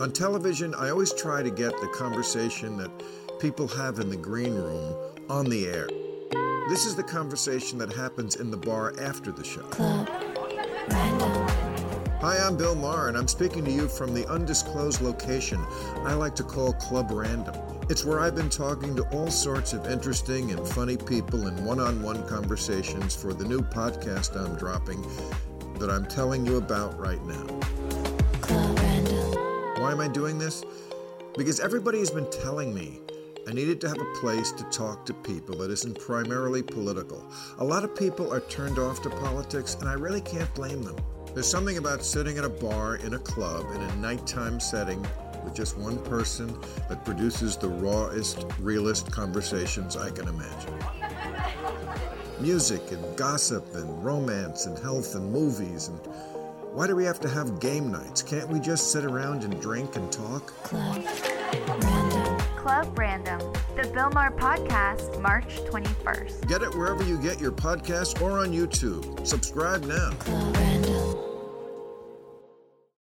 On television, I always try to get the conversation that people have in the green room on the air. This is the conversation that happens in the bar after the show. Club Random. Hi, I'm Bill Maher, and I'm speaking to you from the undisclosed location I like to call Club Random. It's where I've been talking to all sorts of interesting and funny people in one on one conversations for the new podcast I'm dropping that I'm telling you about right now. Club. Why am I doing this? Because everybody has been telling me I needed to have a place to talk to people that isn't primarily political. A lot of people are turned off to politics, and I really can't blame them. There's something about sitting at a bar in a club in a nighttime setting with just one person that produces the rawest, realest conversations I can imagine. Music and gossip and romance and health and movies and why do we have to have game nights? Can't we just sit around and drink and talk? Club Random. Club Random, the Bill Maher podcast, March 21st. Get it wherever you get your podcasts or on YouTube. Subscribe now. Club Random.